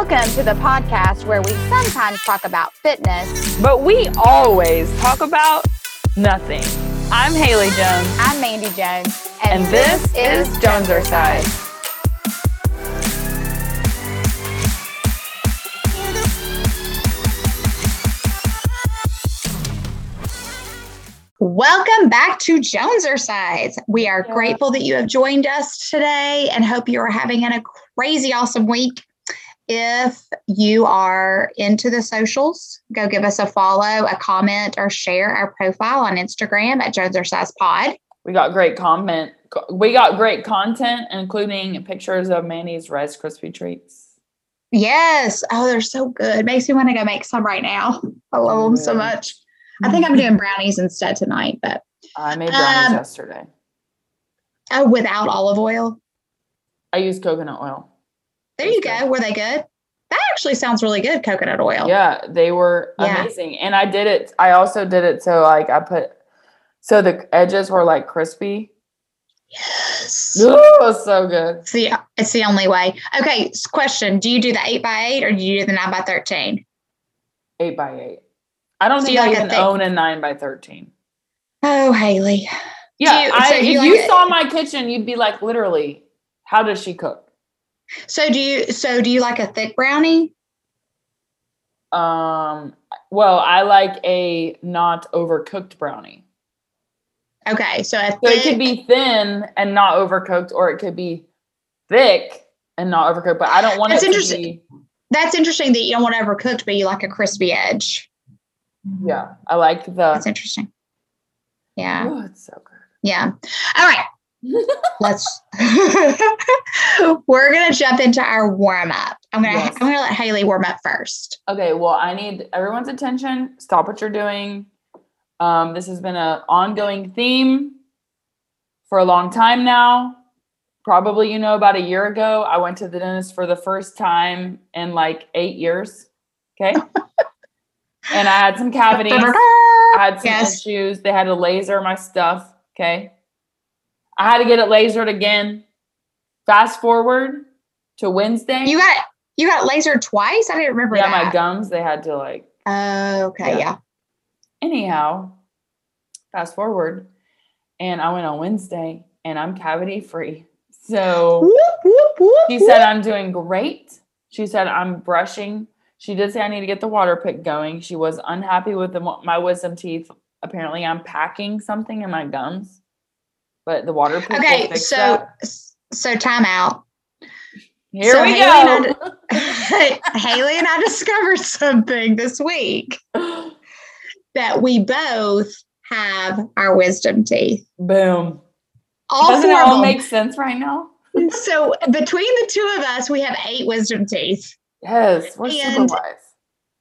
Welcome to the podcast where we sometimes talk about fitness, but we always talk about nothing. I'm Haley Jones. I'm Mandy Jones. And, and this, this, is Jonesercise. Welcome back to Jonesercise. We are yeah. grateful that you have joined us today and hope you are having a crazy awesome week. If you are into the socials, go give us a follow, a comment, or share our profile on Instagram at Jonesercise Pod. We got great comment. We got great content, including pictures of Mandy's Rice Krispie treats. Yes. Oh, they're so good. Makes me want to go make some right now. I love them so much. I think I'm doing brownies instead tonight, but I made brownies um, yesterday. Oh, without olive oil? I use coconut oil. There you go. Were they good? That actually sounds really good, coconut oil. Yeah, they were yeah. amazing. And I did it, I also did it so like I put so the edges were like crispy. Yes. Ooh, it was so good. See, it's the only way. Okay, question. Do you do the eight by eight or do you do the nine by thirteen? Eight by eight. I don't so think I like even own a nine by thirteen. Oh, Haley. Yeah, you, I, so if you, like you saw my kitchen, you'd be like, literally, how does she cook? So do you so do you like a thick brownie? Um well, I like a not overcooked brownie. Okay, so thick, it could be thin and not overcooked, or it could be thick and not overcooked. But I don't want that's it interesting. to be. That's interesting that you don't want overcooked, but you like a crispy edge. Yeah, I like the. That's interesting. Yeah. Oh, it's so good. Yeah. All right. Let's. We're gonna jump into our warm up. I'm gonna. Yes. I'm gonna let Haley warm up first. Okay. Well, I need everyone's attention. Stop what you're doing. Um, this has been an ongoing theme for a long time now. Probably, you know, about a year ago, I went to the dentist for the first time in like eight years. Okay. and I had some cavities. I had some yes. issues. They had to laser my stuff. Okay. I had to get it lasered again. Fast forward to Wednesday. You got you got lasered twice? I didn't remember yeah, that. my gums, they had to like uh, okay, yeah. yeah. Anyhow, fast forward. And I went on Wednesday and I'm cavity free. So whoop, whoop, whoop, she said I'm doing great. She said I'm brushing. She did say I need to get the water pick going. She was unhappy with the, my wisdom teeth. Apparently, I'm packing something in my gums but the water Okay, so so time out. Here so we Haley go. And I, Haley and I discovered something this week that we both have our wisdom teeth. Boom. All Doesn't it all make sense right now? so between the two of us, we have eight wisdom teeth. Yes, we're and super wise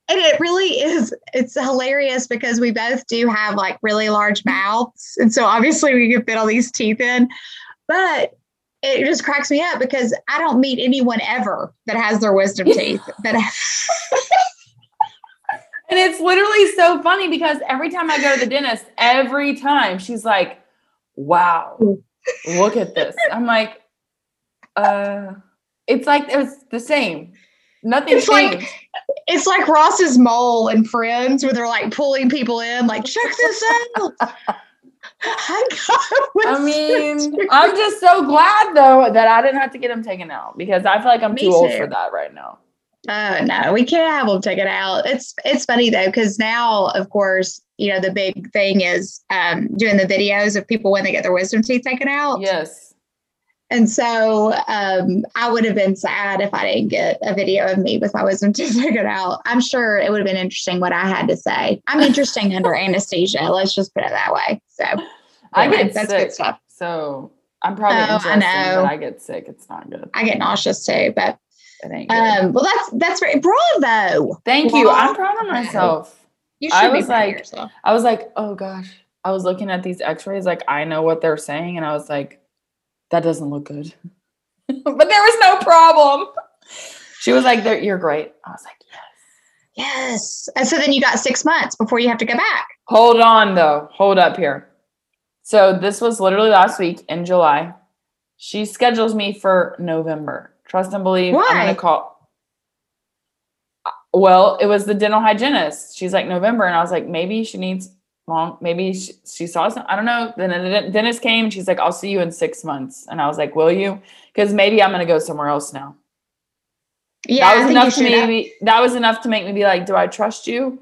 and it really is it's hilarious because we both do have like really large mouths. And so obviously we can fit all these teeth in but it just cracks me up because i don't meet anyone ever that has their wisdom teeth that and it's literally so funny because every time i go to the dentist every time she's like wow look at this. I'm like uh it's like it's the same. Nothing it's changed. Like, it's like Ross's mole and Friends, where they're like pulling people in, like check this out. I mean, I'm just so glad though that I didn't have to get them taken out because I feel like I'm too, too old for that right now. Oh no, we can't have them taken out. It's it's funny though because now, of course, you know the big thing is um, doing the videos of people when they get their wisdom teeth taken out. Yes. And so um, I would have been sad if I didn't get a video of me with my wisdom teeth taken out. I'm sure it would have been interesting what I had to say. I'm interesting under anesthesia. Let's just put it that way. So I get that's sick, good stuff. So I'm probably oh, interesting, I know. but I get sick. It's not good. I get nauseous too, but. Um, well, that's that's very bravo. Thank bravo. you. I'm proud of myself. You should be. I was like, I was like, oh gosh. I was looking at these X-rays, like I know what they're saying, and I was like, that doesn't look good. but there was no problem. She was like, You're great. I was like, Yes. Yes. And so then you got six months before you have to go back. Hold on, though. Hold up here. So this was literally last week in July. She schedules me for November. Trust and believe. Why? I'm going to call. Uh, well, it was the dental hygienist. She's like November, and I was like, maybe she needs long. Maybe she, she saw some. I don't know. Then the dentist came. She's like, I'll see you in six months, and I was like, Will you? Because maybe I'm gonna go somewhere else now. Yeah, that was enough to maybe. That was enough to make me be like, Do I trust you?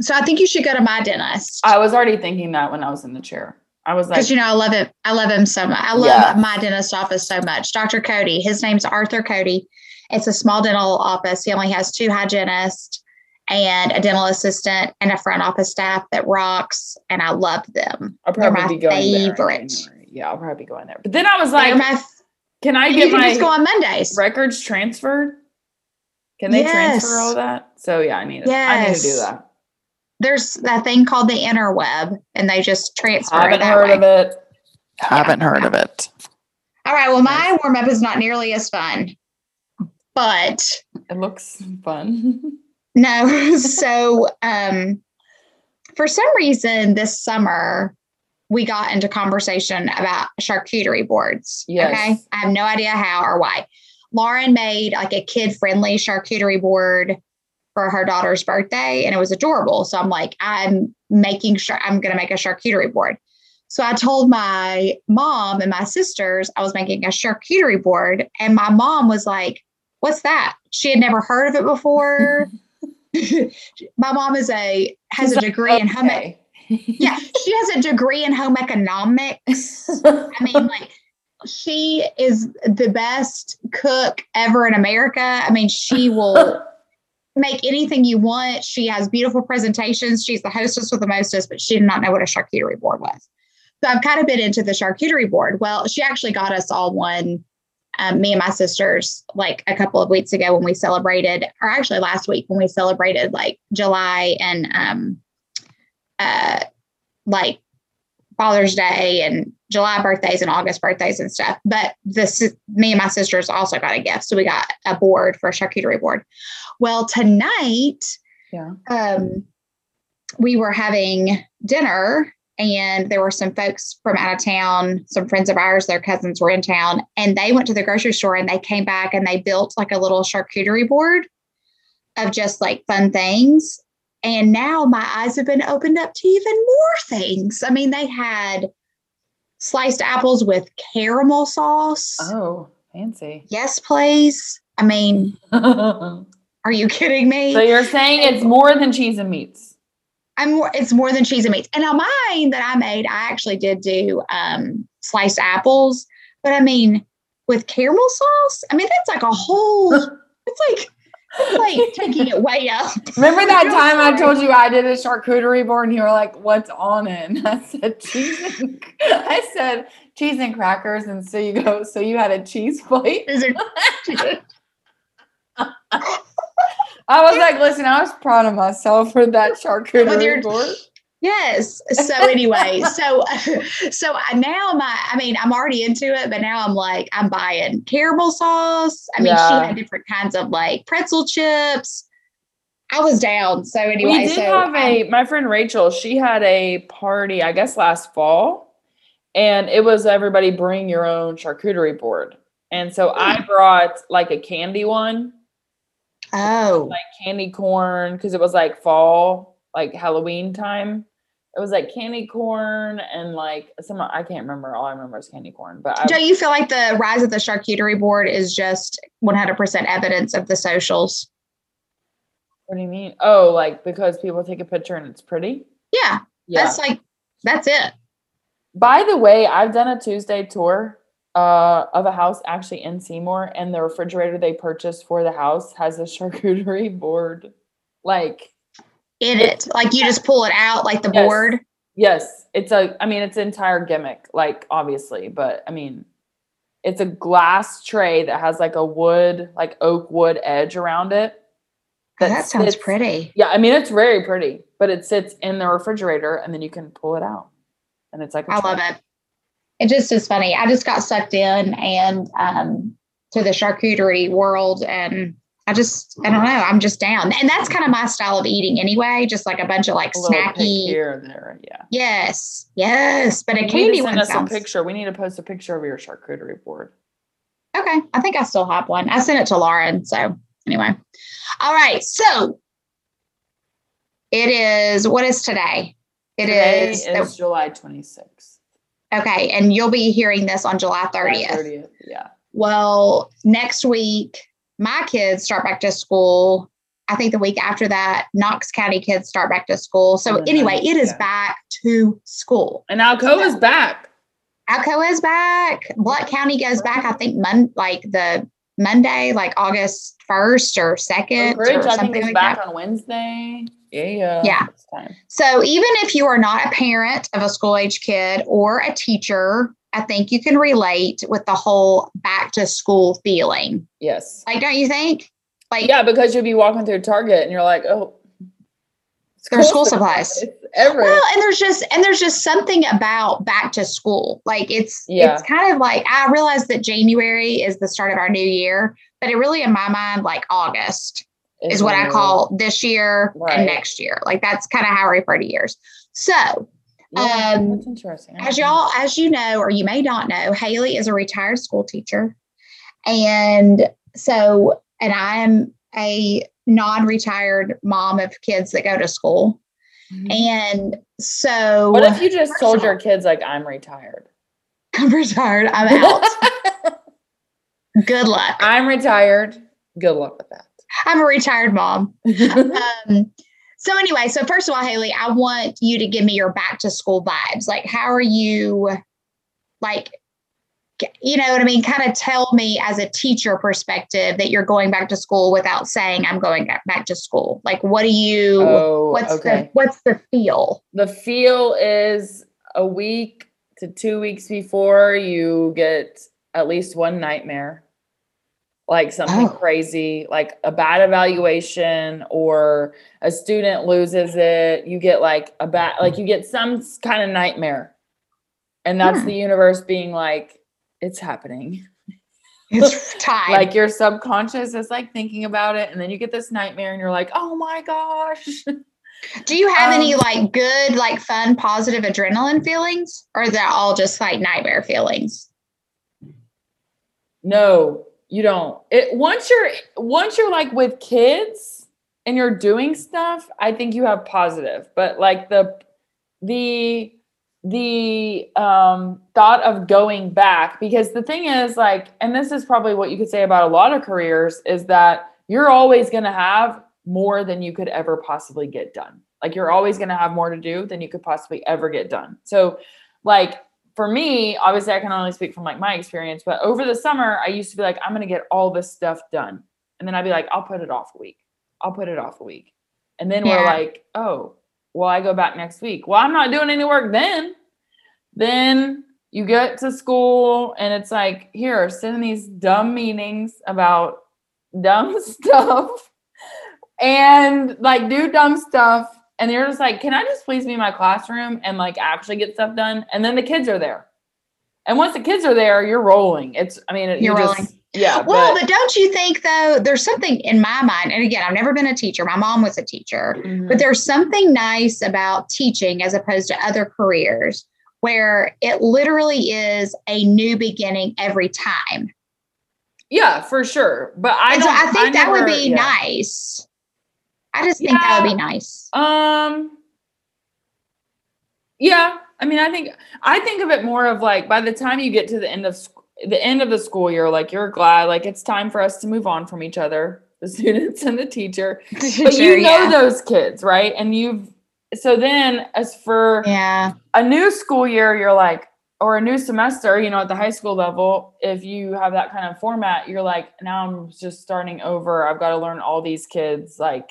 So I think you should go to my dentist. I was already thinking that when I was in the chair. I was like, because you know I love it. I love him so much. I love yeah. my dentist office so much. Dr. Cody. His name's Arthur Cody. It's a small dental office. He only has two hygienists and a dental assistant and a front office staff that rocks. And I love them. I'll probably They're my be going favorite. There yeah, I'll probably be going there. But then I was like, my, can I get can my just go on Mondays records transferred? Can they yes. transfer all that? So yeah, I need it. Yes. I need to do that there's that thing called the interweb, and they just transfer. I haven't heard way. of it. Haven't heard of it. All right. Well, my warm up is not nearly as fun, but it looks fun. no. So, um, for some reason, this summer we got into conversation about charcuterie boards. Yes. Okay. I have no idea how or why. Lauren made like a kid friendly charcuterie board for her daughter's birthday and it was adorable. So I'm like, I'm making sure I'm going to make a charcuterie board. So I told my mom and my sisters I was making a charcuterie board. And my mom was like, What's that? She had never heard of it before. my mom is a has She's a degree like, okay. in home yeah she has a degree in home economics i mean like she is the best cook ever in america i mean she will make anything you want. She has beautiful presentations. She's the hostess with the mostest, but she did not know what a charcuterie board was. So I've kind of been into the charcuterie board. Well, she actually got us all one, um, me and my sisters, like a couple of weeks ago when we celebrated, or actually last week when we celebrated like July and um, uh, like Father's Day and July birthdays and August birthdays and stuff. But this, me and my sisters also got a gift, so we got a board for a charcuterie board. Well, tonight, yeah, um, we were having dinner, and there were some folks from out of town, some friends of ours, their cousins were in town, and they went to the grocery store and they came back and they built like a little charcuterie board of just like fun things. And now my eyes have been opened up to even more things. I mean, they had sliced apples with caramel sauce. Oh, fancy. Yes, please. I mean, are you kidding me? So you're saying it's more than cheese and meats? I'm more, it's more than cheese and meats. And on mine that I made, I actually did do um, sliced apples, but I mean, with caramel sauce, I mean, that's like a whole, it's like like taking it way up. Remember that time I told you I did a charcuterie board and you were like, what's on it? And I said cheese and I said cheese and crackers. And so you go, so you had a cheese plate. I was like, listen, I was proud of myself for that charcuterie board. Yes. So anyway, so so now my I mean I'm already into it, but now I'm like I'm buying caramel sauce. I mean, yeah. she had different kinds of like pretzel chips. I was down. So anyway, we did so have a my friend Rachel. She had a party, I guess last fall, and it was everybody bring your own charcuterie board. And so I hmm. brought like a candy one. Oh, like candy corn because it was like fall, like Halloween time it was like candy corn and like some I can't remember. All I remember is candy corn. But do you feel like the rise of the charcuterie board is just 100% evidence of the socials? What do you mean? Oh, like because people take a picture and it's pretty? Yeah. yeah. That's like that's it. By the way, I've done a Tuesday tour uh, of a house actually in Seymour, and the refrigerator they purchased for the house has a charcuterie board. Like in it. Like you just pull it out like the yes. board. Yes. It's a I mean it's an entire gimmick, like obviously, but I mean it's a glass tray that has like a wood, like oak wood edge around it. That, oh, that sounds sits, pretty. Yeah, I mean it's very pretty, but it sits in the refrigerator and then you can pull it out. And it's like I tray. love it. It just is funny. I just got sucked in and um to the charcuterie world and I just, I don't know. I'm just down. And that's kind of my style of eating anyway. Just like a bunch of like snacky. Here and there. Yeah. Yes. Yes. But a candy one us sounds... a picture. We need to post a picture of your charcuterie board. Okay. I think I still have one. I sent it to Lauren. So anyway. All right. So it is, what is today? It Today is is the- July 26th. Okay. And you'll be hearing this on July July 30th. 30th. Yeah. Well, next week, my kids start back to school. I think the week after that, Knox County kids start back to school. So, anyway, it is yeah. back to school. And Alcoa is back. Alcoa is back. Blount County goes back, I think, mon- like the Monday, like August 1st or 2nd Oak Ridge, or I think, something is like back that. on Wednesday. Yeah, yeah. Yeah. It's time. So, even if you are not a parent of a school age kid or a teacher, I think you can relate with the whole back to school feeling. Yes. Like, don't you think? Like, Yeah, because you'll be walking through Target and you're like, oh, There's school supplies. Everywhere. Well, and there's just and there's just something about back to school. Like it's Yeah. it's kind of like I realize that January is the start of our new year, but it really in my mind like August is what I call this year Right. and next year. Like that's kind of how I refer to years. So Yeah, um, that's interesting. As y'all as you know or you may not know, Haley is a retired school teacher. And so and I am a non-retired mom of kids that go to school. that. And so What if you just told your kids like I'm retired? I'm retired. I'm out. Good luck. I'm retired. Good luck with that. I'm a retired mom. Um, so anyway, so first of all, Haley, I want you to give me your back to school vibes. Like, how are you? Like, you know what I mean? Kind of tell me as a teacher perspective that you're going back to school without saying I'm going back- to school. Like, what do you? oh, what's the what's the feel? The feel is a week to two weeks before you get at least one nightmare, like something Oh. crazy, like a bad evaluation or a student loses it. You get like a bad, like you get some kind of nightmare. And that's Hmm. the universe being like, it's happening. It's time. Like your subconscious is like thinking about it. And then you get this nightmare and you're like, oh my gosh. Do you have any Um, like good, like fun, positive adrenaline feelings, or is that all just like nightmare feelings? No, you don't. It once you're once you're like with kids and you're doing stuff, I think you have positive. But like the the the um thought of going back because the thing is like and this is probably what you could say about a lot of careers is that you're always going to have more than you could ever possibly get done. Like you're always going to have more to do than you could possibly ever get done. So like for me, obviously I can only speak from like my experience, but over the summer I used to be like I'm going to get all this stuff done. And then I'd be like I'll put it off a week. I'll put it off a week. And then we're like, "Oh, well I go back next week." Well, I'm not doing any work then. Then you get to school and it's like, "Here, sit in these dumb meetings about dumb stuff." and like do dumb stuff and you're just like can i just please be in my classroom and like actually get stuff done and then the kids are there and once the kids are there you're rolling it's i mean You're just rolling. yeah Well, but, but don't you think though, there's something in my mind, and again, I've never been a teacher. My mom was a teacher, Mhm. but there's something nice about teaching as opposed to other careers where it literally is a new beginning every time. yeah for sure but i so I think that would be yeah. nice. I just think that would be nice. Um yeah, I mean I think I think of it more of like by the time you get to the end of sc- the end of the school year like you're glad like it's time for us to move on from each other, the students and the teacher. But you know yeah. those kids, right? And you've so then as for yeah. a new school year, you're like, or a new semester, you know, at the high school level, if you have that kind of format, you're like, now I'm just starting over. I've got to learn all these kids. Like,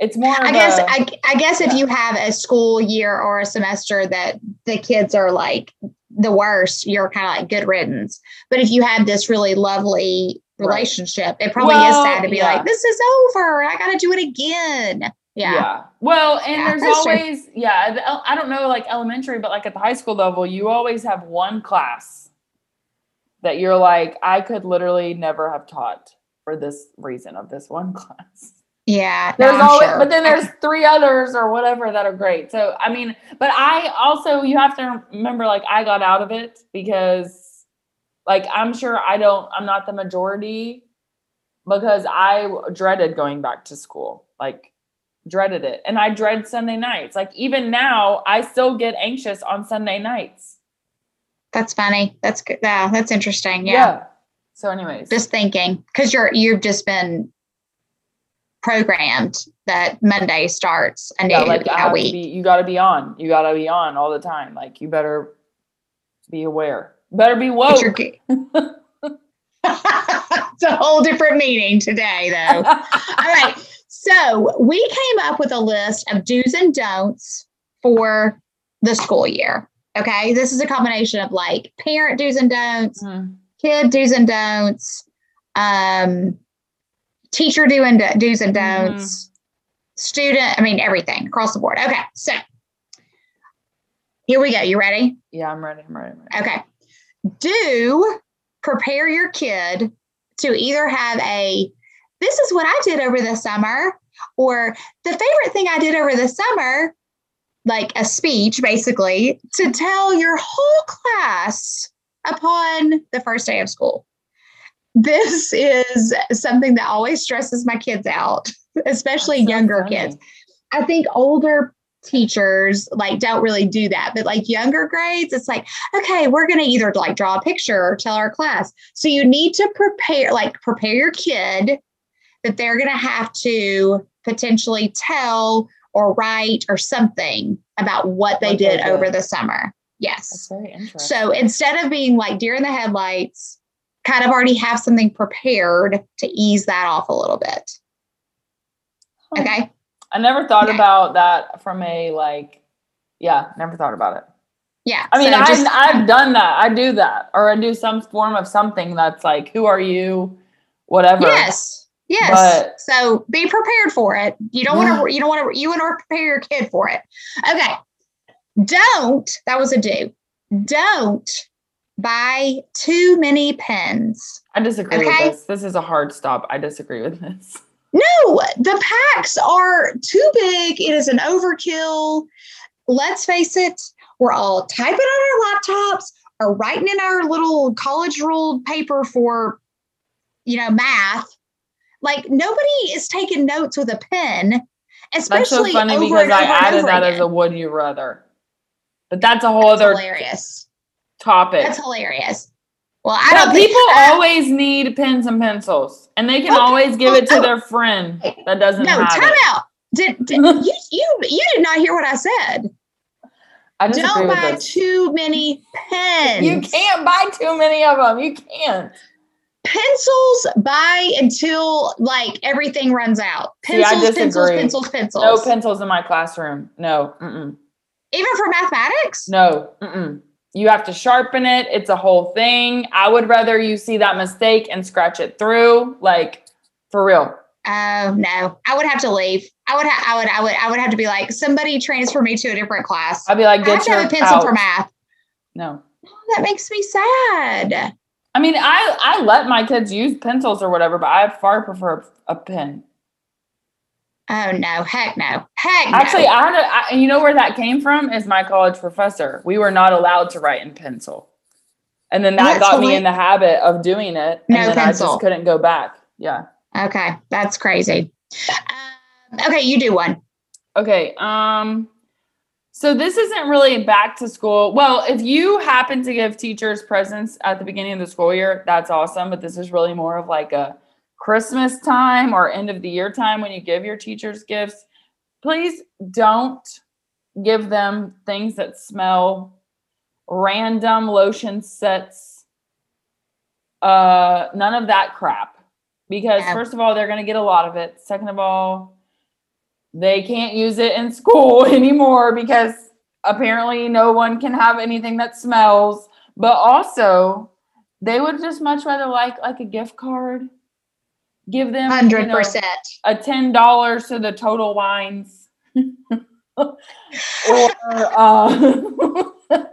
it's more. I guess a- I, I guess if you have a school year or a semester that the kids are like the worst, you're kind of like good riddance. But if you have this really lovely relationship, it probably Well, is sad to be yeah. like, this is over. I got to do it again. Yeah. Well, and Yeah, there's that's true. always, yeah, the I don't know, like elementary, but like at the high school level, you always have one class that you're like, I could literally never have taught for this reason of this one class. Yeah. There's I'm always, sure. but then there's three others or whatever that are great. So, I mean, but I also, you have to remember, like, I got out of it because, like, I'm sure I don't, I'm not the majority because I dreaded going back to school. Like dreaded it. And I dread Sunday nights. Like even now, I still get anxious on Sunday nights. That's funny. That's good. Yeah, that's interesting. Yeah. So anyways. Just thinking cuz you're you've just been programmed that Monday starts a new yeah, like I have to week. be, you got to be on. You got to be on all the time. Like you better be aware. Better be woke. It's a whole different meaning today, though. All right. So we came up with a list of do's and don'ts for the school year. Okay. This is a combination of like parent do's and don'ts, Mhm. kid do's and don'ts, um, teacher do and do's and mm-hmm. don'ts, student, I mean, everything across the board. Okay. So here we go. You ready? Yeah, I'm ready. I'm ready. I'm ready. Okay. Do prepare your kid to either have a this is what I did over the summer or the favorite thing I did over the summer, like a speech basically, to tell your whole class upon the first day of school. This is something that always stresses my kids out, especially so younger funny. kids. I think older teachers like don't really do that, but like younger grades, it's like, okay, we're going to either like draw a picture or tell our class. So you need to prepare, like prepare your kid that they're going to have to potentially tell or write or something about what they What did over the summer. That's Yes. very interesting. So instead of being like deer in the headlights, kind of already have something prepared to ease that off a little bit. Okay. I never thought Okay. about that from a like, yeah, never thought about it. Yeah. I mean, so I've, just- I've done that. I do that, or I do some form of something that's like, who are you? Whatever. Yes. Yes. But- so be prepared for it. You don't want to, you don't want to, you want to prepare your kid for it. Okay. Don't, that was a do. Don't buy too many pens. I disagree Okay. with this. This is a hard stop. I disagree with this. No, the packs are too big. It is an overkill. Let's face it, we're all typing on our laptops or writing in our little college ruled paper for, you know, math. Like nobody is taking notes with a pen, That's especially so funny because I added that again. as a would you rather. But that's a whole That's other hilarious. Topic. That's hilarious. Well, I But don't people always need pens and pencils, and they can Okay, always give oh, it to oh, their friend that doesn't no have time it. out. Did, did you you you did not hear what I said? I Don't buy too many pens. You can't buy too many of them. You can't. pencils buy until like everything runs out. See, Pencils, pencils, pencils, pencils. No pencils in my classroom. No. Mm-mm. Even for mathematics? No. Mm-mm. You have to sharpen it. It's a whole thing. I would rather you see that mistake and scratch it through. Like for real. Oh no, I would have to leave. I would, ha- I would, I would, I would have to be like, somebody transfer me to a different class. I'd be like, I get have to your have a pencil for math. No. Oh, that makes me sad. I mean, I I let my kids use pencils or whatever, but I far prefer a pen. Oh no, heck no, heck no. Actually, I had a, I, and you know where that came from? Is my college professor. We were not allowed to write in pencil, and then that That's got me in the habit of doing it, and No then I pencil. just couldn't go back. Yeah. okay, that's crazy. Um, okay, you do one. Okay. Um. So this isn't really back to school. Well, if you happen to give teachers presents at the beginning of the school year, that's awesome. But this is really more of like a Christmas time or end of the year time when you give your teachers gifts. Please don't give them things that smell random lotion sets. Uh, none of that crap. Because first of all, they're going to get a lot of it. Second of all, they can't use it in school anymore because apparently no one can have anything that smells. But also, they would just much rather like like a gift card. Give them you Hundred know, a ten dollars to the Total Wines, or uh,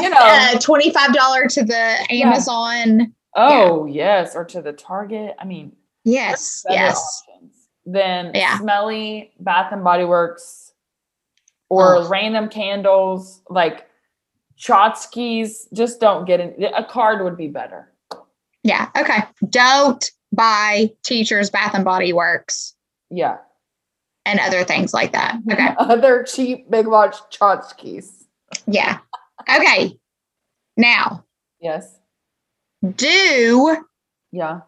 You know. uh, twenty-five dollar to the Amazon. oh yes, or to the Target. I mean, Yes, yes. options than Yeah. smelly Bath and Body Works or Ugh. random candles like Tchotchkes. Just don't get in. A card would be better. Yeah. Okay. Don't by teachers, Bath and Body Works, Yeah. and other things like that. Okay. Other cheap big watch tchotchkes. Yeah. Okay. Now, Yes. do Yeah.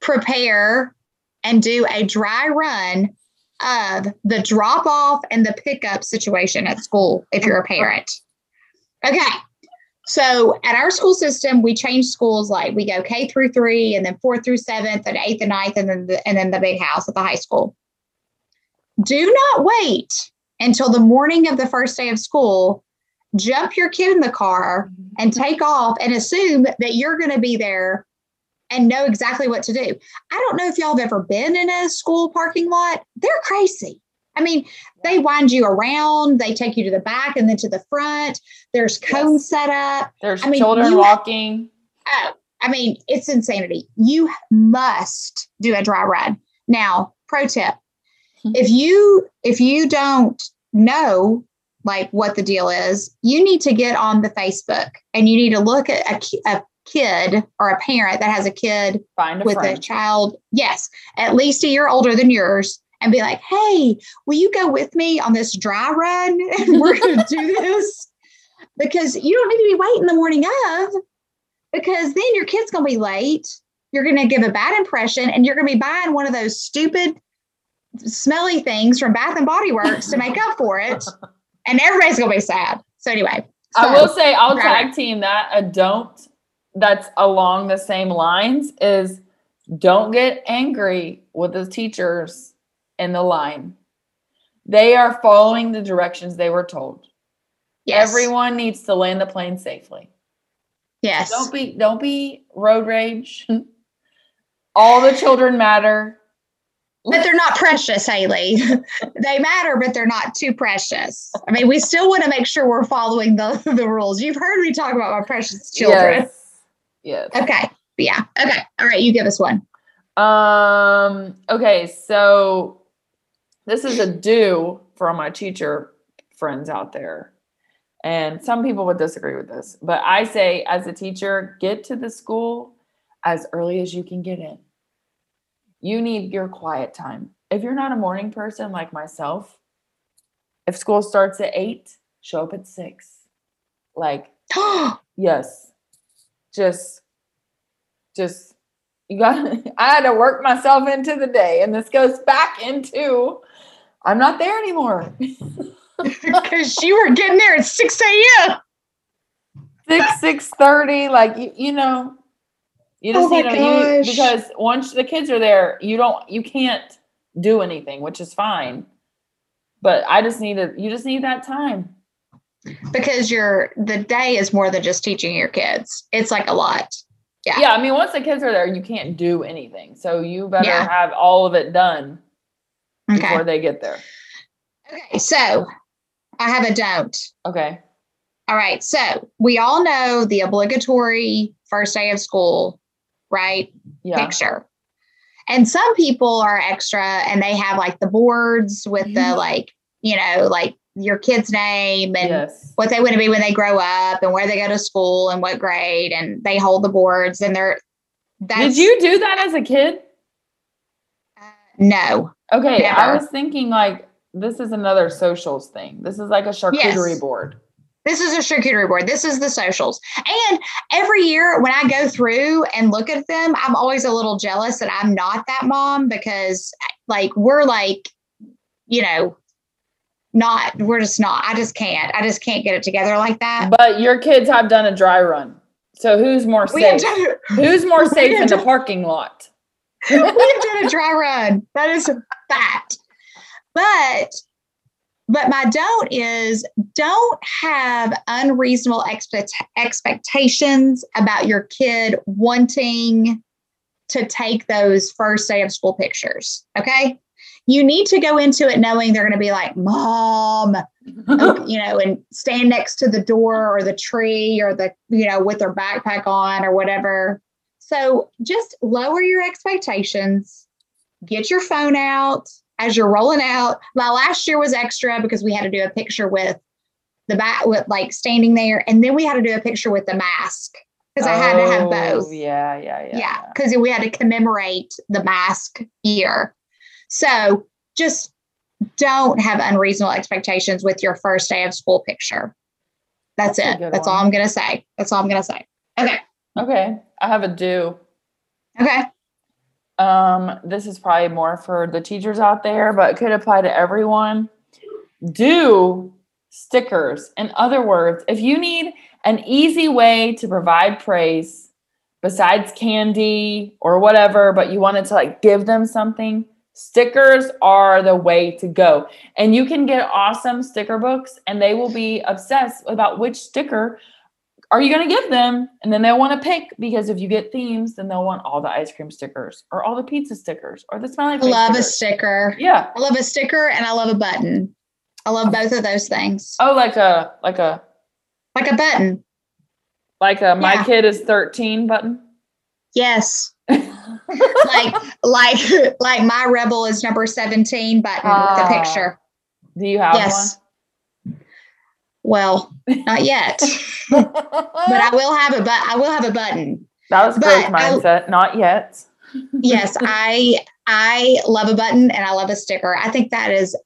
prepare and do a dry run of the drop off and the pickup situation at school if you're a parent. Okay. So at our school system, we change schools like we go K through three and then fourth through seventh and eighth and ninth and then the, and then the big house at the high school. Do not wait until the morning of the first day of school. Jump your kid in the car and take off and assume that you're going to be there and know exactly what to do. I don't know if y'all have ever been in a school parking lot. They're crazy. I mean, they wind you around, they take you to the back and then to the front. There's cones set up. There's I mean, children walking. Oh, I mean, it's insanity. You must do a dry run. Now, pro tip. Hmm. If you if you don't know like what the deal is, you need to get on the Facebook and you need to look at a, a kid or a parent that has a kid a with a child, yes, at least a year older than yours, and be like, hey, will you go with me on this dry run? And we're going to do this because you don't need to be waiting the morning of, because then your kid's going to be late. You're going to give a bad impression, and you're going to be buying one of those stupid, smelly things from Bath and Body Works to make up for it, and everybody's going to be sad. So anyway, I will say I'll Right. tag team that a don't that's along the same lines is don't get angry with the teachers in the line. They are following the directions they were told. yes, Everyone needs to land the plane safely. yes, Don't be don't be road rage. All the children matter. But they're not precious, Haley. they matter, but they're not too precious. I mean, we still want to make sure we're following the, the rules. You've heard me talk about my precious children. Yes. Yes. Okay. Yeah. Okay. All right. You give us one. Um, okay, so this is a do for my teacher friends out there. And some people would disagree with this, but I say as a teacher, get to the school as early as you can get in. You need your quiet time. If you're not a morning person like myself, if school starts at eight, show up at six. Like, yes, just, just, you got, I had to work myself into the day. And this goes back into, I'm not there anymore. Because you were getting there at 6 a.m. six six thirty like you, you know you just Oh you know you because once the kids are there you don't you can't do anything which is fine but i just need to you just need that time Because your the day is more than just teaching your kids. It's like a lot. Yeah. yeah i mean once the kids are there you can't do anything so you better Yeah. have all of it done Okay. before they get there Okay. So I have a don't. okay All right. So we all know the obligatory first day of school, right? yeah picture. And some people are extra and they have like the boards with the Mhm. like, you know, like your kid's name and yes what they want to be when they grow up and where they go to school and what grade and they hold the boards and they're that's did you do that as a kid uh, no. okay i was thinking like this is another socials thing this is like a charcuterie Yes. board This is a charcuterie board. This is the socials. And every year when I go through and look at them, I'm always a little jealous that I'm not that mom because like we're like, you know, not we're just not. I just can't. I just can't get it together like that. But your kids have done a dry run. So who's more safe? done, Who's more safe in the parking lot? we have done a dry run. That is a fact. But but my don't is don't have unreasonable expect- expectations about your kid wanting to take those first day of school pictures. Okay. You need to go into it knowing they're going to be like, Mom, you know, and stand next to the door or the tree or the, you know, with their backpack on or whatever. So just lower your expectations, get your phone out as you're rolling out. My last year was extra because we had to do a picture with the back with like standing there, and then we had to do a picture with the mask because I had to have Oh, both. Yeah, yeah, yeah. Yeah, because we had to commemorate the mask year. So just don't have unreasonable expectations with your first day of school picture. That's, That's it. That's all. I'm going to say. That's all I'm going to say. Okay. Okay, I have a do. Okay. Um, this is probably more for the teachers out there, but it could apply to everyone. Do stickers. In other words, if you need an easy way to provide praise besides candy or whatever, but you wanted to like give them something, stickers are the way to go. And you can get awesome sticker books and they will be obsessed about which sticker are you going to give them? And then they'll want to pick because if you get themes, then they'll want all the ice cream stickers or all the pizza stickers or the smiley I face love a sticker. Yeah. I love a sticker and I love a button. I love both of those things. Oh, like a like a Like a button. like a my Yeah. kid is 13 button. Yes. Like like like my rebel is number 17 button with Ah, a picture. Do you have Yes. Well, not yet. but I will have a but I will have a button. that was but growth I- mindset. Not yet. Yes, I I love a button and I love a sticker. I think that is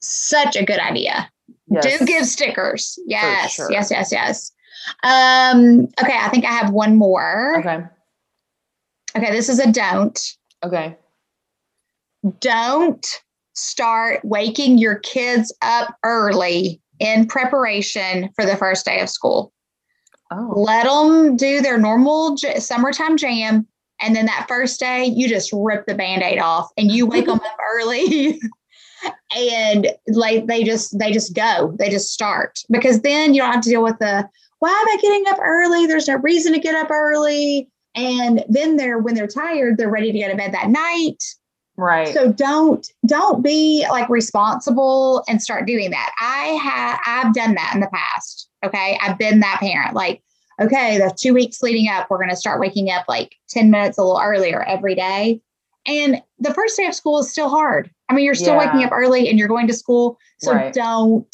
such a good idea. Yes. Do give stickers. Yes, sure. yes, yes, yes. Um, okay, I think I have one more. Okay. Okay, this is a don't. Okay. Don't start waking your kids up early in preparation for the first day of school. Oh. let them do their normal j- summertime jam and then that first day you just rip the band-aid off and you wake them up early and like they just they just go they just start because then you don't have to deal with the why am i getting up early there's no reason to get up early and then they're when they're tired they're ready to go to bed that night Right. so don't don't be like responsible and start doing that. I have I've done that in the past. Okay. I've been that parent. Like, okay, the two weeks leading up, we're gonna start waking up like 10 minutes a little earlier every day. And the first day of school is still hard. I mean, you're still waking up early and you're going to school. So Right. don't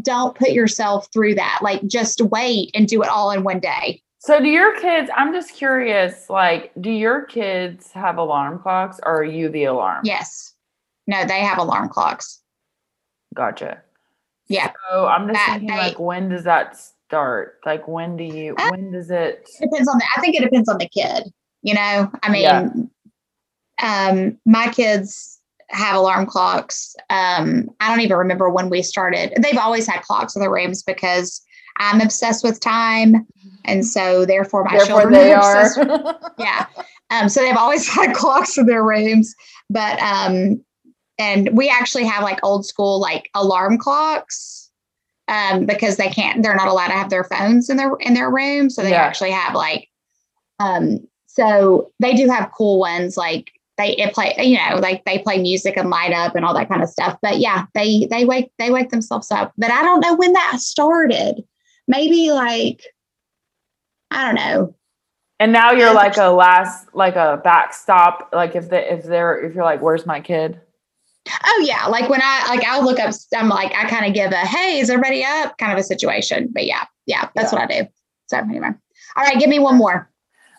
don't put yourself through that. Like just wait and do it all in one day. So do your kids, I'm just curious, like, do your kids have alarm clocks or are you the alarm? Yes. No, they have alarm clocks. Gotcha. Yeah. So I'm just That thinking they- like when does that start? Like when do you Uh, when does it depends on the i think it depends on the kid you know i mean Yeah. um my kids have alarm clocks um i don't even remember when we started they've always had clocks in their rooms because i'm obsessed with time and so therefore my therefore children are obsessed yeah. Um so they've always had clocks in their rooms but um and we actually have like old school like alarm clocks um because they can't they're not allowed to have their phones in their in their room so they Yeah. actually have like um so they do have cool ones like they it play you know like they play music and light up and all that kind of stuff but yeah they they wake they wake themselves up but i don't know when that started maybe like i don't know and now you're like a last like a backstop like if they if they're if you're like where's my kid Oh yeah, like when I like I'll look up. I'm like I kind of give a hey, is everybody up? Kind of a situation. But yeah, yeah, that's Yeah. what I do. So anyway, all right, give me one more.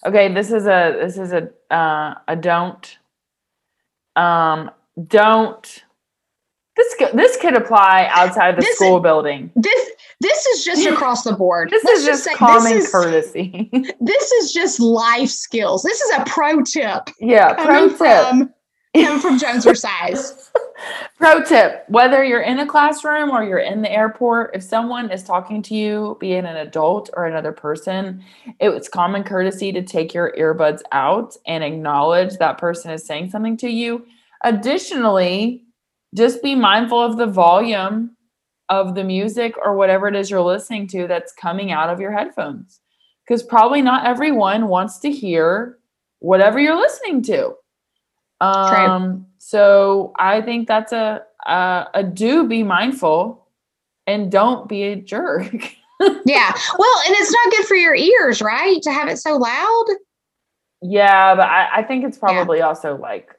okay this is a this is a uh a don't um don't this could this could apply outside the This school building This this is just across the board. this Let's is just say common this is, courtesy This is just life skills. This is a pro tip yeah pro tip from coming from Jones or Size. Pro tip whether you're in a classroom or you're in the airport, if someone is talking to you, be it an adult or another person, it's common courtesy to take your earbuds out and acknowledge that person is saying something to you. Additionally, just be mindful of the volume of the music or whatever it is you're listening to that's coming out of your headphones. Because probably not everyone wants to hear whatever you're listening to. Um, so I think that's a, a a do be mindful and don't be a jerk. Yeah. Well, and it's not good for your ears, right? To have it so loud. yeah, but I, I think it's probably also like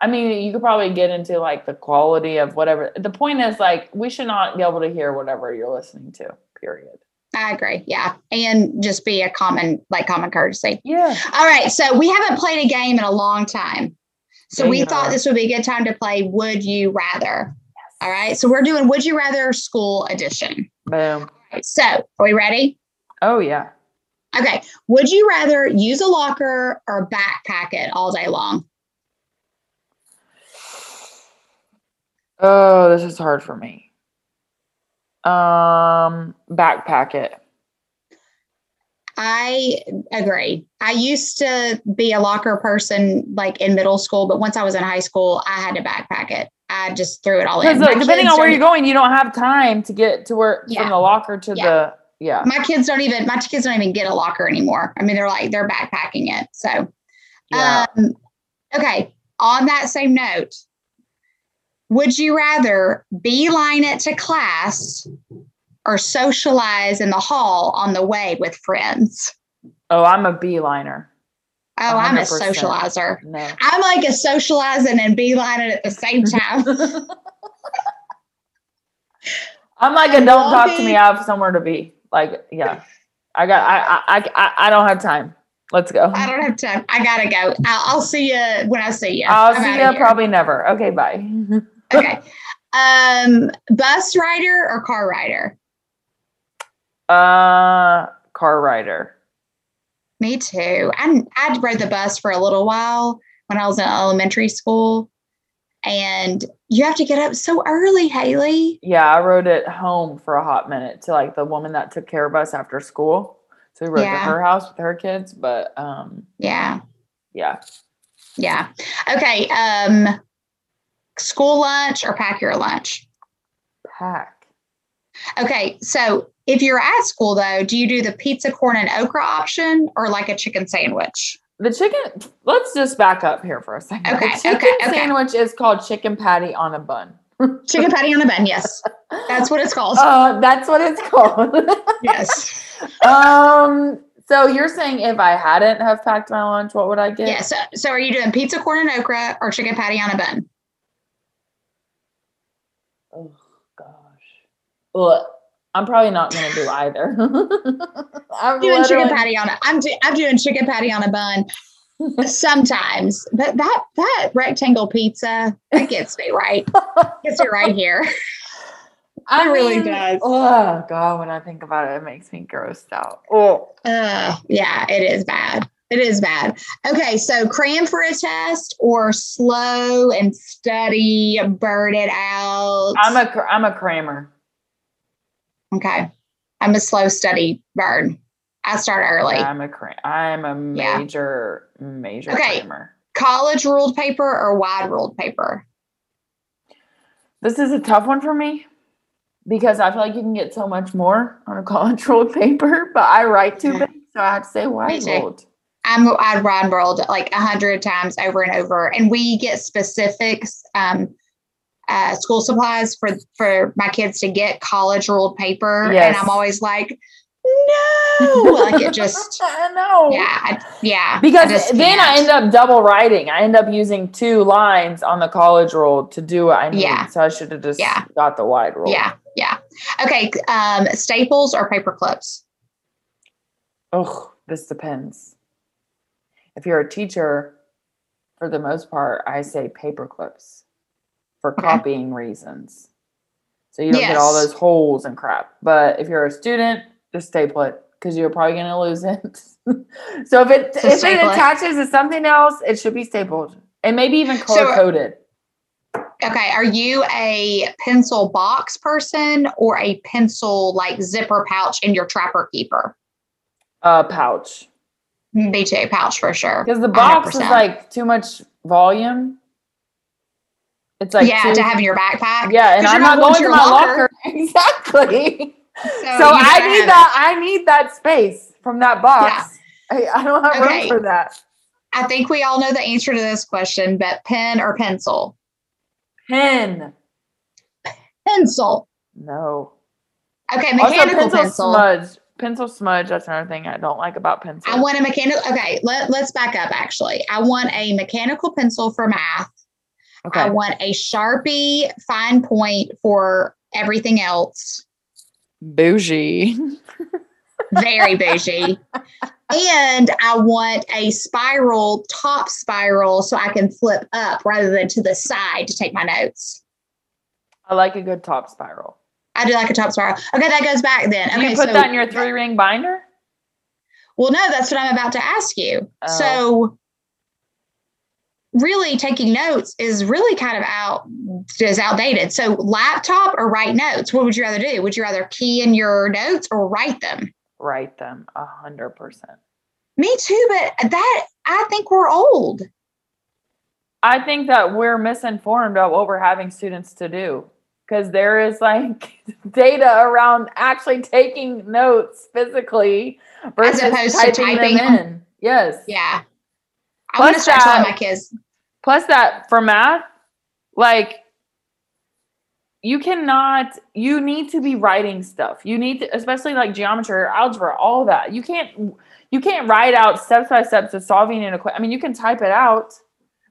I mean, you could probably get into like the quality of whatever. The point is like we should not be able to hear whatever you're listening to, period. I agree. Yeah. And just be a common, like common courtesy. Yeah. All right. So we haven't played a game in a long time. So Yeah, we thought are. this would be a good time to play Would You Rather. All right. So we're doing Would You Rather School Edition. Boom. Right, So are we ready? Oh yeah. Okay. Would you rather use a locker or backpack it all day long? Oh, this is hard for me. Um, backpack it. I agree. I used to be a locker person like in middle school, but once I was in high school, I had to backpack it. I just threw it all in. Because depending on where you're going, you don't have time to get to where Yeah. from the locker to Yeah. the yeah. my kids don't even my kids don't even get a locker anymore. I mean, they're like they're backpacking it. So Yeah. um okay. On that same note, would you rather beeline it to class or socialize in the hall on the way with friends? oh, I'm a beeliner. Oh, I'm a socializer. No. I'm like a socializing and beelining at the same time. I'm like a don't talk to me. I have somewhere to be. Like, yeah. I got I I I, I- I don't have time. Let's go. I don't have time. I gotta go. I'll, I'll see you when I see you. I'll I'm see you probably never. Okay, bye. Okay. Um, bus rider or car rider? Uh car rider. Me too. I I rode the bus for a little while when I was in elementary school, and you have to get up so early, Haley. Yeah, I rode it home for a hot minute to like the woman that took care of us after school. So we rode Yeah. to her house with her kids. But um Yeah, yeah. yeah. Okay. Um, school lunch or pack your lunch? Pack. Okay, so if you're at school though, do you do the pizza, corn, and okra option or like a chicken sandwich? The chicken let's just back up here for a second. Okay, the chicken okay, okay. sandwich is called chicken patty on a bun. Chicken patty on a bun. Yes, that's what it's called. Uh, that's what it's called. yes. um. So you're saying if I hadn't have packed my lunch, what would I get? Yeah. So, so are you doing pizza, corn, and okra or chicken patty on a bun? Oh gosh. Well, I'm probably not gonna do either. I'm doing chicken patty on a. I'm do, I'm doing chicken patty on a bun sometimes, but that that rectangle pizza that gets me right. Gets me right here. I It really mean, does. Oh god, when I think about it, it makes me grossed out. Oh, Uh, yeah, it is bad. It is bad. Okay, so cram for a test or slow and study, burn it out. I'm a I'm a crammer. Okay. I'm a slow study burn. I start early. I'm a cram. I'm a Yeah. major major Okay. crammer. College ruled paper or wide ruled paper? This is a tough one for me because I feel like you can get so much more on a college ruled paper, but I write too big, so I have to say wide rolled. I'm I'd run rolled like a hundred times over and over, and we get specifics. Um, uh, school supplies for for my kids to get college ruled paper, and I'm always like, no, like it just, I know. yeah, I, yeah. Because just then I end up double writing. I end up using two lines on the college roll to do what I need. Yeah. So I should have just Yeah. got the wide roll. yeah, yeah. Okay, um, staples or paper clips? Oh, this depends. If you're a teacher, for the most part, I say paper clips for Okay. copying reasons. So you don't get all those holes and crap. But if you're a student, just staple it because you're probably going to lose it. so if it So if it attaches to something else, it should be stapled and maybe even color coded. Okay, are you a pencil box person or a pencil like zipper pouch in your trapper keeper? uh, pouch Me too, pouch for sure. because the box is 100%. like too much volume. It's like yeah, too- to have in your backpack. yeah, and I'm not going to my locker. locker. Exactly. So, So, I need that. I need that space from that box. I, I don't have Okay. room for that. I think we all know the answer to this question, but pen or pencil? Pen. Pencil. No. Okay, Also, mechanical pencil, pencil. smudge. Pencil smudge. That's another thing I don't like about pencil. I want a mechanical. Okay, let, let's back up actually. I want a mechanical pencil for math. Okay. I want a Sharpie fine point for everything else. Bougie. very bougie. and I want a spiral, top spiral, so I can flip up rather than to the side to take my notes. I like a good top spiral. I do like a top spiral. Okay, that goes back then. Okay, you put so, that in your three ring binder? Well, no, that's what I'm about to ask you. Oh. So, really, taking notes is really kind of out is outdated. So, laptop or write notes? What would you rather do? Would you rather key in your notes or write them? Write them a hundred percent. Me too, but that I think we're old. I think that we're misinformed about what we're having students to do because there is like data around actually taking notes physically versus typing, typing them. in. Yes. Yeah. I Plus want to start that- telling my kids. Plus that for math, like you cannot you need to be writing stuff. You need to especially like geometry or algebra, all that. You can't you can't write out steps by steps of solving an equation. I mean, you can type it out,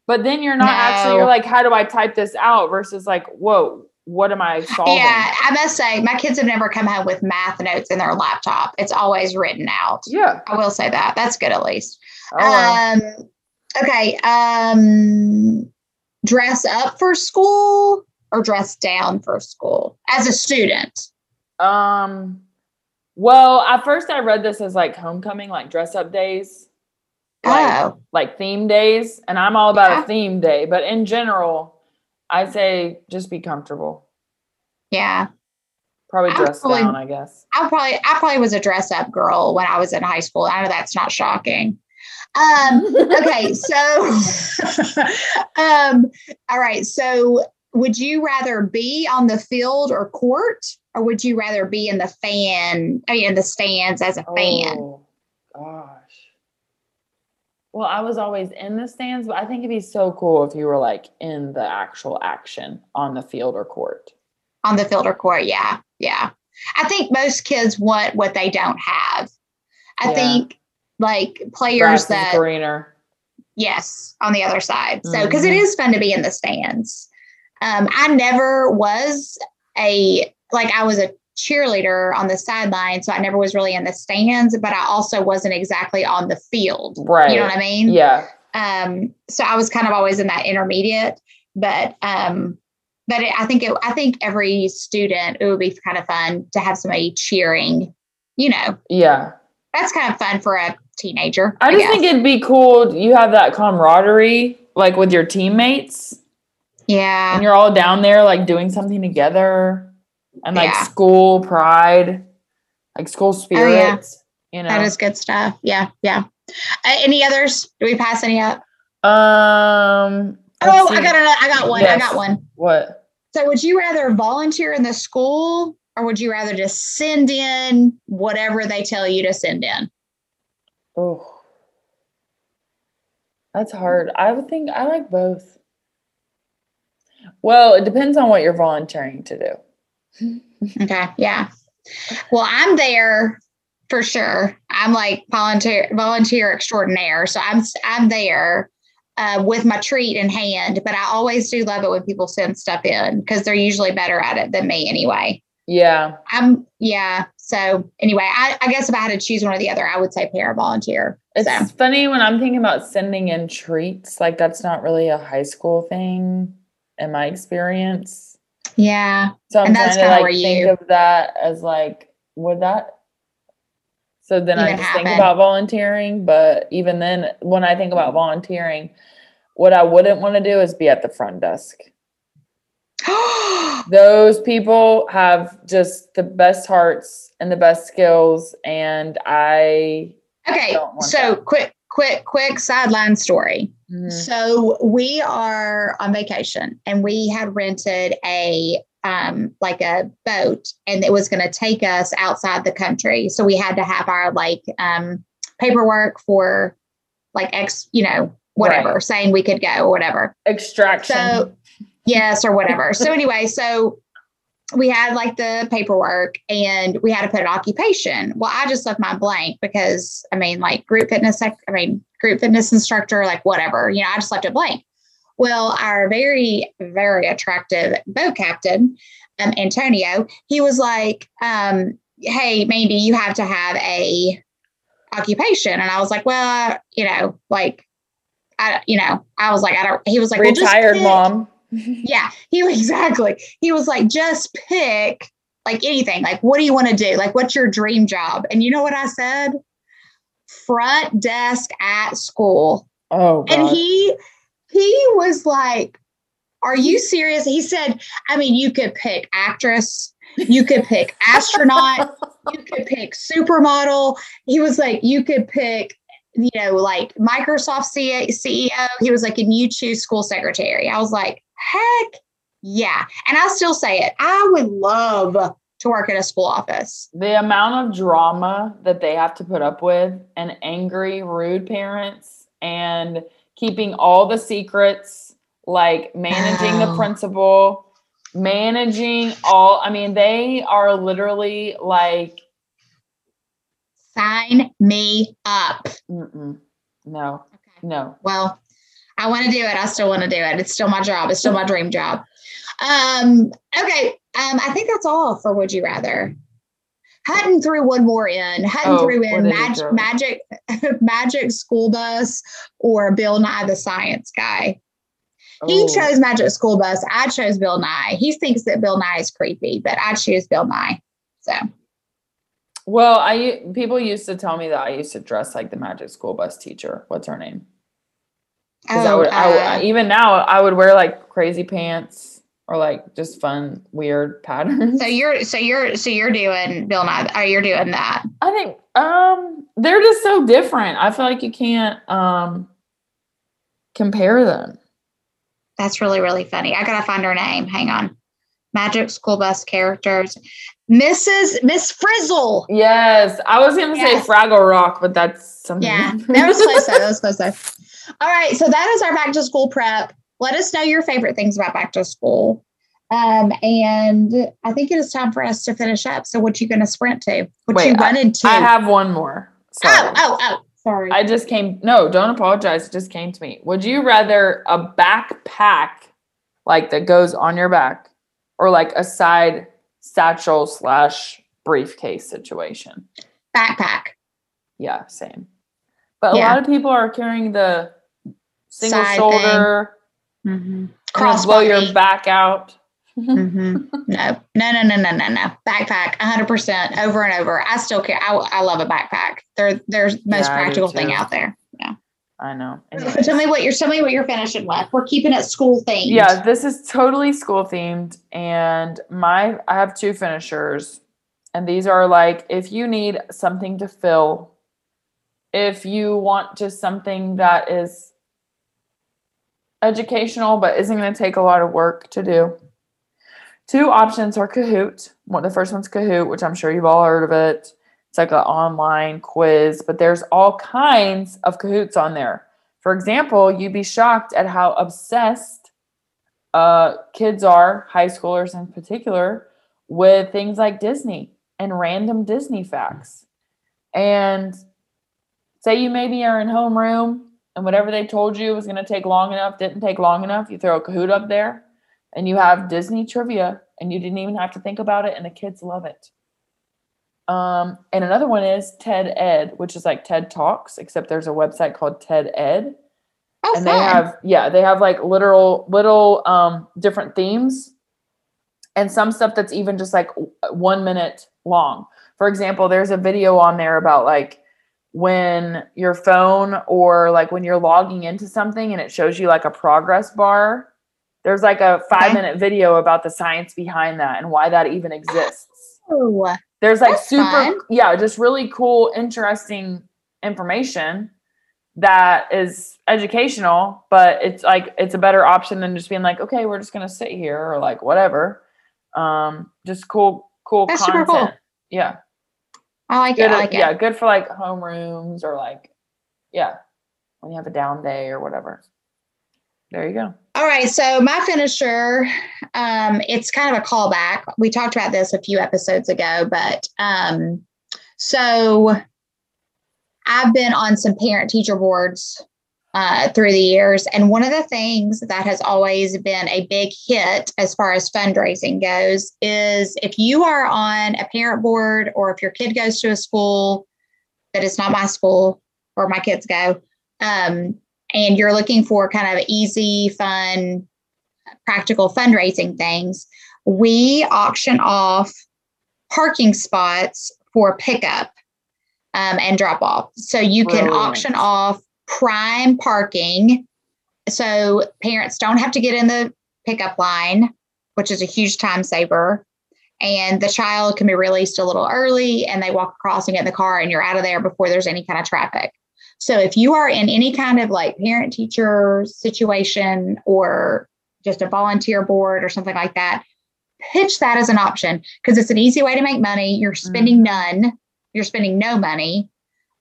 but then you're not actually you're like, how do I type this out versus like, whoa, what am I solving? Yeah, I must say, my kids have never come home with math notes in their laptop. It's always written out. Yeah. I will say that. That's good at least. Oh. Um, okay. Um, dress up for school or dress down for school as a student. Um, well, at first I read this as like homecoming, like dress up days, like, Oh, like theme days, and I'm all about Yeah. a theme day. But in general, I say just be comfortable. yeah. Probably dress probably- down, I guess. I probably I probably was a dress up girl when I was in high school. I know that's not shocking. Um, okay, so um, all right. So would you rather be on the field or court, or would you rather be in the fan? I mean, in the stands as a fan? Oh gosh. Well, I was always in the stands, but I think it'd be so cool if you were like in the actual action on the field or court. on the field or court. Yeah, yeah. I think most kids want what they don't have. I Yeah. think like players that greener. yes on the other side. So because it Mhm. is fun to be in the stands. Um, I never was a like I was a cheerleader on the sideline, so I never was really in the stands, but I also wasn't exactly on the field. Right. You know what I mean? Yeah. um so i was kind of always in that intermediate but um but it, i think it, i think every student it would be kind of fun to have somebody cheering you know Yeah. that's kind of fun for a teenager I just guess. think it'd be cool. You have that camaraderie, like with your teammates, yeah and you're all down there, like doing something together, and like Yeah. Oh, school pride, like school spirit. You know. that is good stuff yeah yeah uh, any others do we pass any up um. oh i got another i got one i got one What? so would you rather volunteer in the school or would you rather just send in whatever they tell you to send in Oh, that's hard. I would think I like both. Well, it depends on what you're volunteering to do. Okay. Yeah. Well, I'm there for sure. I'm like volunteer volunteer extraordinaire. So I'm I'm there uh, with my treat in hand. But I always do love it when people send stuff in because they're usually better at it than me anyway. Yeah. I'm yeah. So anyway, I, I guess if I had to choose one or the other, I would say para volunteer. It's So funny when I'm thinking about sending in treats, like that's not really a high school thing in my experience. yeah. So I'm And that's trying to like think you- of that as like, would that? So then I Even just think about volunteering, but even then, when I think about volunteering, what I wouldn't want to do is be at the front desk. Those people have just the best hearts and the best skills, and I. okay. So that. quick, quick, quick sideline story. Mhm. So we are on vacation and we had rented a um like a boat and it was going to take us outside the country. So we had to have our like um paperwork for like ex, you know, whatever, Right. saying we could go or whatever. Extraction. So yes or whatever. so anyway, so we had like the paperwork and we had to put an occupation. Well, I just left mine blank because I mean, like group fitness, I mean, group fitness instructor, like whatever, you know, I just left it blank. Well, our very, very attractive boat captain, um, Antonio, he was like, um, hey, Mandy, you have to have a occupation. And I was like, well, you know, like, I, you know, I was like, I don't, he was like, retired well, mom. Yeah, he exactly. He was like, just pick like anything. Like, what do you want to do? Like, what's your dream job? And you know what I said? Front desk at school. Oh, God. And he he was like, Are you serious? He said, I mean, you could pick actress, you could pick astronaut, you could pick supermodel. He was like, you could pick, you know, like Microsoft CEO. He was like, and you choose school secretary. I was like, heck yeah. And I still say it. I would love to work in a school office. the amount of drama that they have to put up with and angry, rude parents and keeping all the secrets, like managing the Oh. principal, managing all, I mean, they are literally like, Sign me up. mm-mm, no, Okay. no. Well, I want to do it. I still want to do it. It's still my job. It's still my dream job. Um, okay. Um, I think that's all for Would You Rather. Hutton threw one more in. Hutton Oh, threw in he mag- magic, magic school bus or Bill Nye the Science Guy. He Oh. chose Magic School Bus. I chose Bill Nye. He thinks that Bill Nye is creepy, but I choose Bill Nye. So Well, I people used to tell me that I used to dress like the magic school bus teacher. What's her name? Because I Oh, I would uh, even now I would wear like crazy pants or like just fun weird patterns. so you're so you're so you're doing Bill Nye or you're doing that. I think um they're just so different. I feel like you can't um compare them. That's really, really funny. I gotta find her name. Hang on. Magic School Bus characters. Mrs. Miss Frizzle. Yes, I was gonna Yes. say Fraggle Rock, but that's something. Yeah, that was close though. That was close though. All right, so that is our back to school prep. Let us know your favorite things about back to school. Um, and I think it is time for us to finish up. So what you gonna sprint to? What Wait, you running to? I have one more. Sorry. oh, oh, oh, sorry. I just came. No, don't apologize. It just came to me. Would you rather a backpack, like that goes on your back, or like a side satchel slash briefcase situation? Backpack. Yeah, same. But a Yeah. lot of people are carrying the single Side shoulder, Mm-hmm. cross blow your back out. hmm No, no, no, no, no, no, no. Backpack, 100% over and over. I still care. I, I love a backpack. They're they're the most Yeah, practical thing out there. Yeah. I know. So tell me what you're tell me what you're finishing with. We're keeping it school themed. Yeah, this is totally school themed, and my I have two finishers, and these are like if you need something to fill, if you want just something that is educational but isn't going to take a lot of work to do. Two options are Kahoot. One, the first one's Kahoot, which I'm sure you've all heard of it. It's like an online quiz, but there's all kinds of Kahoots on there. For example, you'd be shocked at how obsessed uh, kids are, high schoolers in particular, with things like Disney and random Disney facts. And say you maybe are in homeroom and whatever they told you was going to take long enough didn't take long enough. You throw a Kahoot up there and you have Disney trivia and you didn't even have to think about it and the kids love it. Um, and another one is TED Ed, which is like TED Talks, except there's a website called TED Ed Oh, and fun. they have yeah they have like literal little um different themes and some stuff that's even just like one minute long for example there's a video on there about like when your phone or like when you're logging into something and it shows you like a progress bar there's like a five Okay. minute video about the science behind that and why that even exists Oh, there's like super fun. yeah just really cool interesting information that is educational but it's like it's a better option than just being like okay we're just gonna sit here or like whatever um just cool cool That's content cool. yeah I like good it. I like yeah it. good for like homerooms or like yeah when you have a down day or whatever there you go All right. So my finisher, um, it's kind of a callback. We talked about this a few episodes ago, but um, so I've been on some parent teacher boards uh, through the years. And one of the things that has always been a big hit as far as fundraising goes is if you are on a parent board or if your kid goes to a school that is not my school where my kids go, um, and you're looking for kind of easy, fun, practical fundraising things, we auction off parking spots for pickup um, and drop off. So you can Brilliant. auction off prime parking. So parents don't have to get in the pickup line, which is a huge time saver. And the child can be released a little early and they walk across and get in the car and you're out of there before there's any kind of traffic. So if you are in any kind of like parent teacher situation or just a volunteer board or something like that, pitch that as an option because it's an easy way to make money. You're spending none, you're spending no money,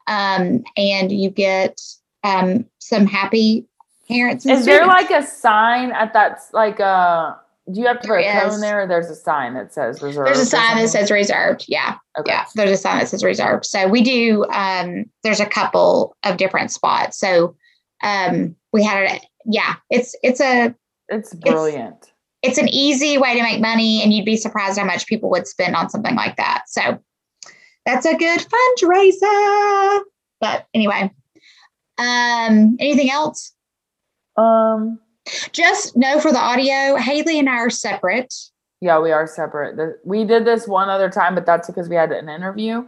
um, and you get um, some happy parents. Is there like a sign at that? Like, uh, do you have to put a cone is. there? Or there's a sign that says reserved. there's a sign that says reserved? Yeah, Okay. yeah. There's a sign that says reserved. So we do. Um, there's a couple of different spots. So um, we had it. Yeah, it's it's a It's brilliant. it's an easy way to make money and you'd be surprised how much people would spend on something like that so that's a good fundraiser but anyway um anything else um. just know for the audio haley and i are separate Yeah, we are separate. We did this one other time, but that's because we had an interview,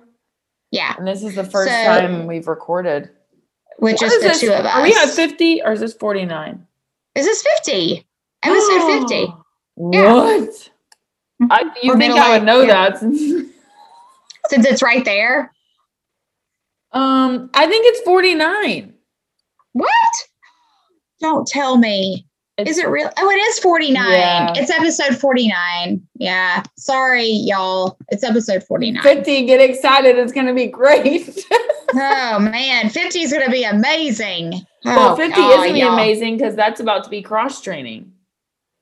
yeah and this is the first So- time we've recorded. with What just is the this? two of us Are we at fifty or is this forty nine? is this 50 episode 50 Yeah. What? I, you We're think I would know yeah. that? since- since it's right there um, I think it's forty nine. What don't tell me is it real? Oh, it is 49. Yeah. It's episode 49. Yeah. Sorry, y'all. It's episode 49. 50, get excited. It's going to be great. oh, man. 50 is going to be amazing. well, Oh, 50 oh, is going to be amazing because that's about to be cross training.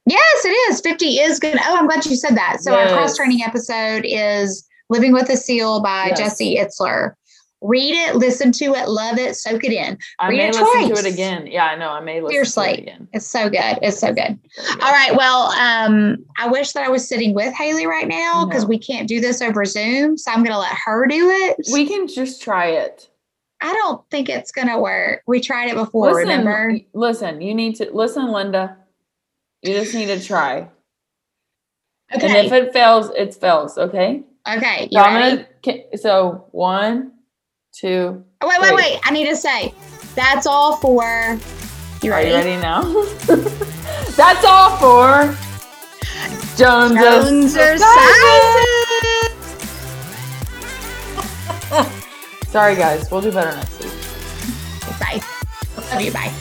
Yes, it is. 50 is good. Oh, I'm glad you said that. So, our cross training episode is Living with a Seal by Yes. Jesse Itzler. Read it, listen to it, love it, soak it in. I Read may it listen to it again. Yeah, I know. I may listen to it again. It's so good. It's so good. All right. Well, um, I wish that I was sitting with Haley right now because we can't do this over Zoom. So I'm going to let her do it. We can just try it. I don't think it's going to work. We tried it before, listen, remember? listen, you need to listen, Linda. You just need to try. Okay. And if it fails, it fails. Okay. Okay. So gonna. So one, two. Oh, wait, wait, three. wait. I need to say that's all for. You ready? Are you ready now? That's all for Jones. Jones or Sorry, guys. We'll do better next week. Bye. Love you. Bye.